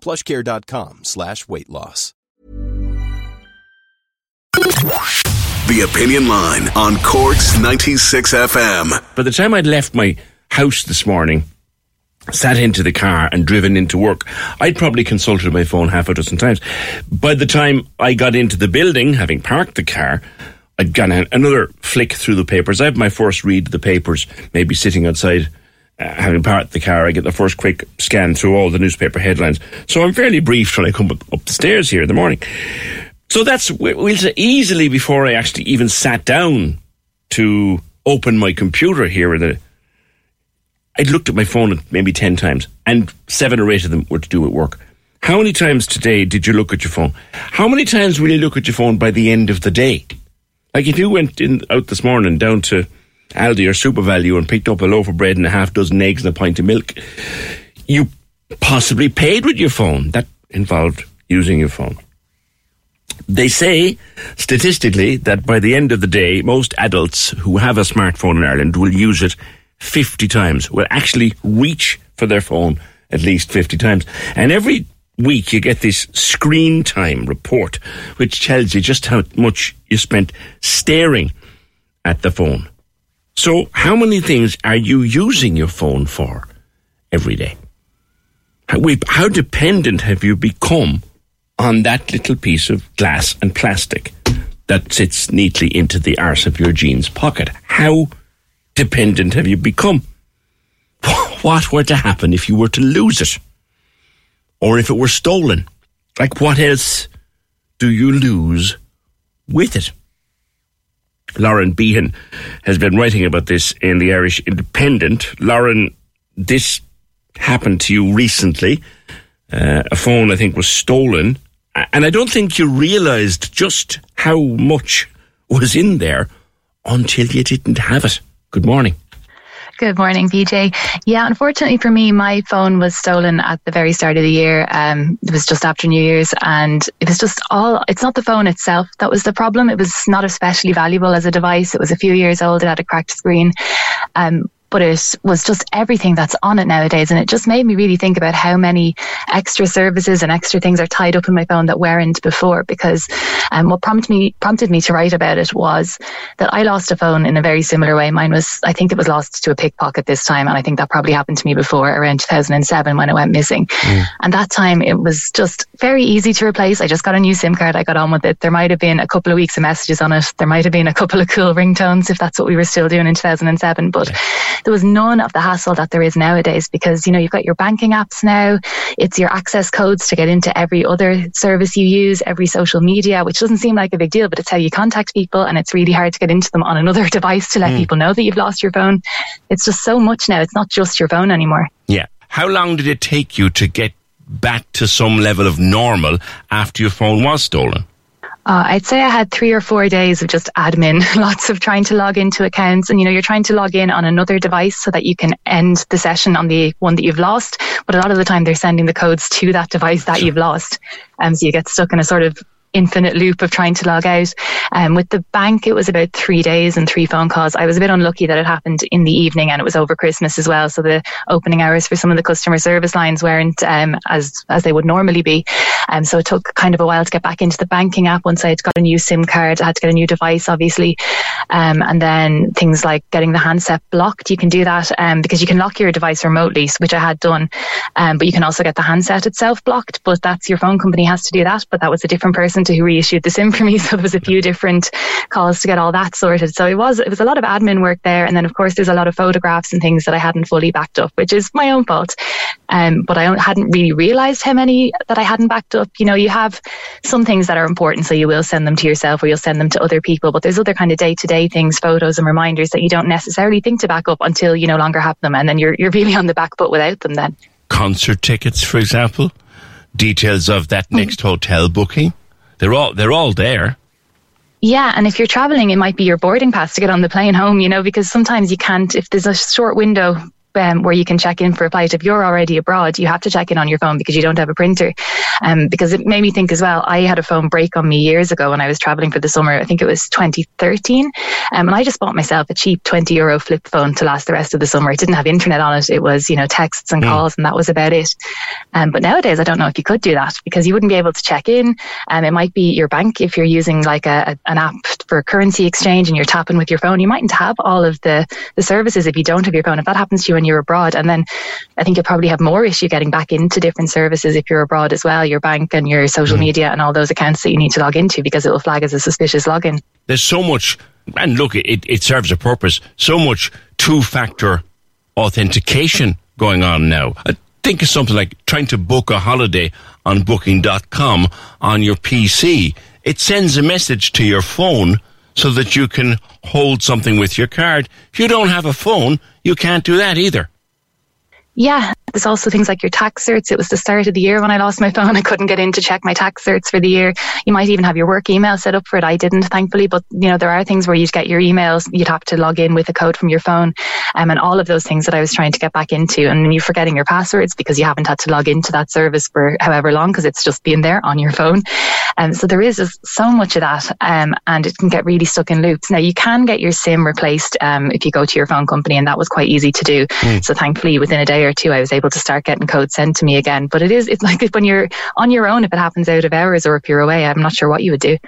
plushcare.com slash weight loss. The Opinion Line on Cork's 96 FM. By the time I'd left my house this morning, sat into the car and driven into work, I'd probably consulted my phone half a dozen times. By the time I got into the building, having parked the car, I'd gone another flick through the papers. I have my first read of the papers, maybe sitting outside, uh, having parked the car. I get the first quick scan through all the newspaper headlines. So I'm fairly brief when I come up, the stairs here in the morning. So that's we'll say easily before I actually even sat down to open my computer here the. I'd looked at my phone maybe ten times, and seven or eight of them were to do with work. How many times today did you look at your phone? How many times will you look at your phone by the end of the day? Like if you went in out this morning down to Aldi or SuperValu and picked up a loaf of bread and a half dozen eggs and a pint of milk, you possibly paid with your phone. That involved using your phone. They say statistically that by the end of the day, most adults who have a smartphone in Ireland will use it 50 times, will actually reach for their phone at least 50 times. And every week you get this screen time report, which tells you just how much you spent staring at the phone. So, how many things are you using your phone for every day? How, how dependent have you become on that little piece of glass and plastic that sits neatly into the arse of your jeans pocket. How dependent have you become? What were to happen if you were to lose it? Or if it were stolen? Like, what else do you lose with it? Lauren Beehan has been writing about this in the Irish Independent. Lauren, this happened to you recently. Uh, a phone, I think, was stolen and I don't think you realised just how much was in there until you didn't have it. Good morning. Good morning, PJ. Yeah, unfortunately for me, my phone was stolen at the very start of the year. Um, it was just after New Year's, and it was just all. It's not the phone itself that was the problem. It was not especially valuable as a device. It was a few years old. It had a cracked screen. Um, but it was just everything that's on it nowadays. And it just made me really think about how many extra services and extra things are tied up in my phone that weren't before. Because um, what prompted me, prompted me to write about it was that I lost a phone in a very similar way. Mine was, I think it was lost to a pickpocket this time. And I think that probably happened to me before around 2007 when it went missing. Mm. And that time it was just very easy to replace. I just got a new SIM card. I got on with it. There might have been a couple of weeks of messages on it. There might have been a couple of cool ringtones if that's what we were still doing in 2007. But yeah there was none of the hassle that there is nowadays because, you know, you've got your banking apps now. It's your access codes to get into every other service you use, every social media, which doesn't seem like a big deal, but it's how you contact people and it's really hard to get into them on another device to let mm. people know that you've lost your phone. It's just so much now. It's not just your phone anymore. Yeah. How long did it take you to get back to some level of normal after your phone was stolen? Uh, I'd say I had three or four days of just admin, lots of trying to log into accounts. And, you know, you're trying to log in on another device so that you can end the session on the one that you've lost. But a lot of the time they're sending the codes to that device that you've lost. Um, so you get stuck in a sort of infinite loop of trying to log out. Um, with the bank, it was about three days and three phone calls. I was a bit unlucky that it happened in the evening and it was over Christmas as well. So the opening hours for some of the customer service lines weren't um, as as they would normally be. Um, so it took kind of a while to get back into the banking app once I had got a new SIM card. I had to get a new device, obviously. Um, and then things like getting the handset blocked, you can do that um, because you can lock your device remotely, which I had done. Um, but you can also get the handset itself blocked, but that's your phone company has to do that. But that was a different person to who reissued the SIM for me. So there was a few different calls to get all that sorted. So it was, it was a lot of admin work there. And then of course there's a lot of photographs and things that I hadn't fully backed up, which is my own fault. Um, but I hadn't really realized how many that I hadn't backed up. You know, you have some things that are important. So you will send them to yourself or you'll send them to other people, but there's other kind of day to day things, photos and reminders that you don't necessarily think to back up until you no longer have them. And then you're, you're really on the back foot without them then. Concert tickets, for example, details of that next hotel booking. They're all, they're all there. Yeah, and if you're traveling, it might be your boarding pass to get on the plane home, you know, because sometimes you can't, if there's a short window um, where you can check in for a flight. If you're already abroad, you have to check in on your phone because you don't have a printer. Um, because it made me think as well, I had a phone break on me years ago when I was traveling for the summer. I think it was 2013. Um, and I just bought myself a cheap 20 euro flip phone to last the rest of the summer. It didn't have internet on it. It was, you know, texts and mm. calls and that was about it. Um, but nowadays, I don't know if you could do that because you wouldn't be able to check in. And um, it might be your bank if you're using like a, a, an app for currency exchange and you're tapping with your phone. You mightn't have all of the, the services if you don't have your phone. If that happens to you when you're abroad, and then I think you'll probably have more issue getting back into different services if you're abroad as well, your bank and your social mm. media and all those accounts that you need to log into because it will flag as a suspicious login. There's so much, and look, it, it serves a purpose, so much two factor authentication going on now. I think of something like trying to book a holiday on booking.com on your PC. It sends a message to your phone so that you can hold something with your card. If you don't have a phone, you can't do that either. Yeah, there's also things like your tax certs. It was the start of the year when I lost my phone. I couldn't get in to check my tax certs for the year. You might even have your work email set up for it. I didn't, thankfully, but you know, there are things where you'd get your emails, you'd have to log in with a code from your phone. Um, and all of those things that I was trying to get back into. And you're forgetting your passwords because you haven't had to log into that service for however long because it's just been there on your phone. Um, so there is just so much of that. Um, and it can get really stuck in loops. Now you can get your SIM replaced, um, if you go to your phone company and that was quite easy to do. Mm. So thankfully within a day or two, I was able to start getting code sent to me again. But it is, it's like when you're on your own, if it happens out of hours or if you're away, I'm not sure what you would do.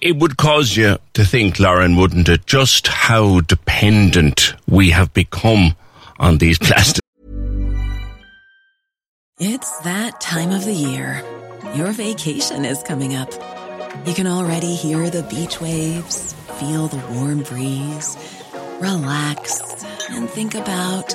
It would cause you to think, Lauren, wouldn't it, just how dependent we have become on these plastics. It's that time of the year. Your vacation is coming up. You can already hear the beach waves, feel the warm breeze, relax, and think about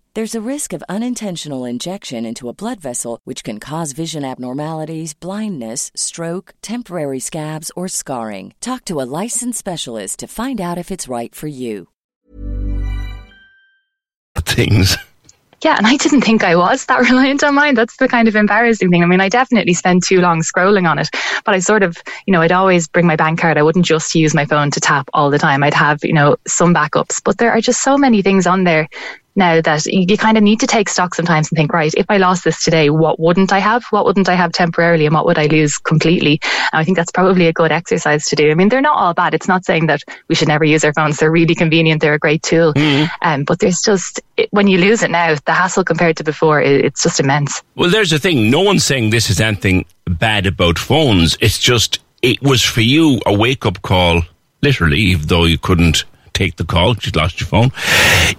There's a risk of unintentional injection into a blood vessel, which can cause vision abnormalities, blindness, stroke, temporary scabs, or scarring. Talk to a licensed specialist to find out if it's right for you. Things. Yeah, and I didn't think I was that reliant on mine. That's the kind of embarrassing thing. I mean, I definitely spent too long scrolling on it, but I sort of, you know, I'd always bring my bank card. I wouldn't just use my phone to tap all the time. I'd have, you know, some backups, but there are just so many things on there now that you kind of need to take stock sometimes and think, right, if I lost this today, what wouldn't I have? What wouldn't I have temporarily and what would I lose completely? And I think that's probably a good exercise to do. I mean, they're not all bad. It's not saying that we should never use our phones. They're really convenient. They're a great tool. Mm-hmm. Um, but there's just, when you lose it now, the hassle compared to before, it's just immense. Well, there's the thing. No one's saying this is anything bad about phones. It's just, it was for you a wake up call, literally, even though you couldn't take the call. She's lost your phone.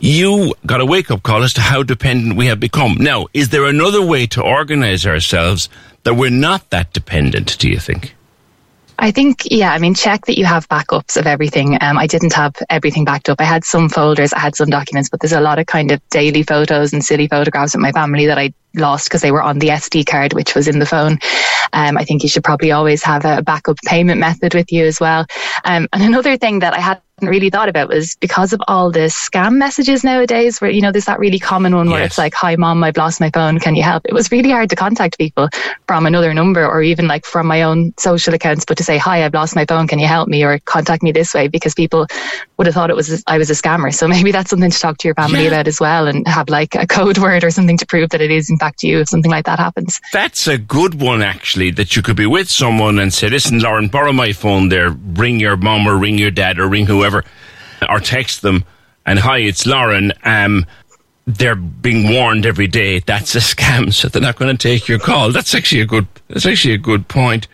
You got a wake up call as to how dependent we have become. Now, is there another way to organize ourselves that we're not that dependent, do you think? I think, yeah, I mean, check that you have backups of everything. Um, I didn't have everything backed up. I had some folders, I had some documents, but there's a lot of kind of daily photos and silly photographs of my family that I lost because they were on the SD card, which was in the phone. Um, I think you should probably always have a backup payment method with you as well. Um, and another thing that I had really thought about was because of all the scam messages nowadays where, you know, there's that really common one where Yes. it's like, hi mom, I've lost my phone. Can you help? It was really hard to contact people from another number or even like from my own social accounts, but to say, hi, I've lost my phone. Can you help me or contact me this way? Because people would have thought it was, I was a scammer. So maybe that's something to talk to your family Yeah. about as well and have like a code word or something to prove that it is in fact you if something like that happens. That's a good one, actually, that you could be with someone and say, listen, Lauren, borrow my phone there. Ring your mom or ring your dad or ring whoever or text them. And hi, it's Lauren. Um, they're being warned every day that's a scam, so they're not going to take your call. That's actually a good, that's actually a good point.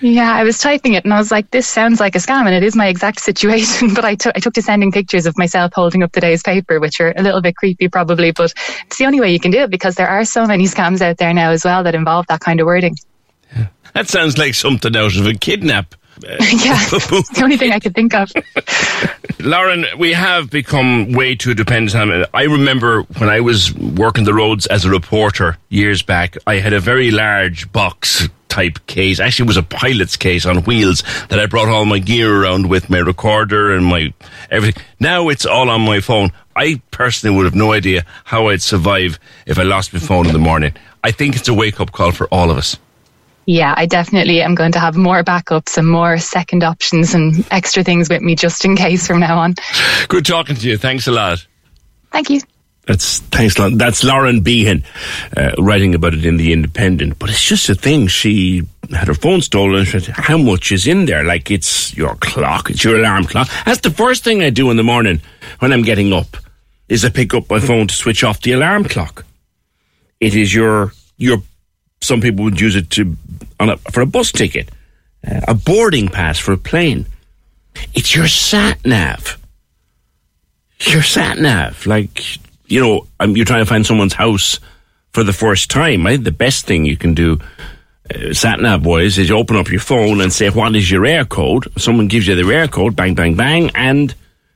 Yeah, I was typing it and I was like, this sounds like a scam and it is my exact situation. But I took I took to sending pictures of myself holding up today's paper, which are a little bit creepy probably, but it's the only way you can do it because there are so many scams out there now as well that involve that kind of wording. That sounds like something out of a kidnap. yeah, it's the only thing I could think of. Lauren, we have become way too dependent on it. I remember when I was working the roads as a reporter years back, I had a very large box type case. Actually, it was a pilot's case on wheels that I brought all my gear around with my recorder and my everything. Now it's all on my phone. I personally would have no idea how I'd survive if I lost my phone in the morning. I think it's a wake up call for all of us. Yeah, I definitely am going to have more backups and more second options and extra things with me just in case from now on. Good talking to you. Thanks a lot. Thank you. That's thanks. Lauren. That's Lauren Beehan uh, writing about it in the Independent. But it's just a thing. She had her phone stolen. And she said, "How much is in there? Like it's your clock. It's your alarm clock." That's the first thing I do in the morning when I'm getting up. Is I pick up my phone to switch off the alarm clock. It is your your. Some people would use it to a, for a bus ticket, uh, a boarding pass for a plane. It's your sat nav your sat nav. Like, you know, um, you're trying to find someone's house for the first time. Think the best thing you can do, uh, sat nav boys, is you open up your phone and say, what is your Eircode? Someone gives you the Eircode, bang, bang, bang, and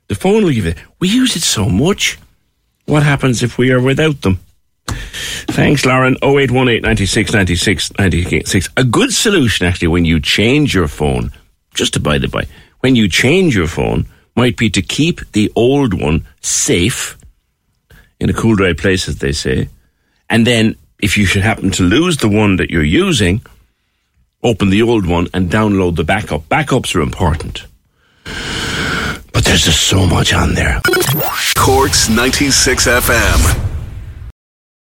the phone will give it. We use it so much. What happens if we are without them? Thanks, Lauren. 0818 96 96 96. A good solution, actually, when you change your phone, just to by the by, when you change your phone, might be to keep the old one safe in a cool, dry place, as they say. And then, if you should happen to lose the one that you're using, open the old one and download the backup. Backups are important. But there's just so much on there. Cork's 96 FM.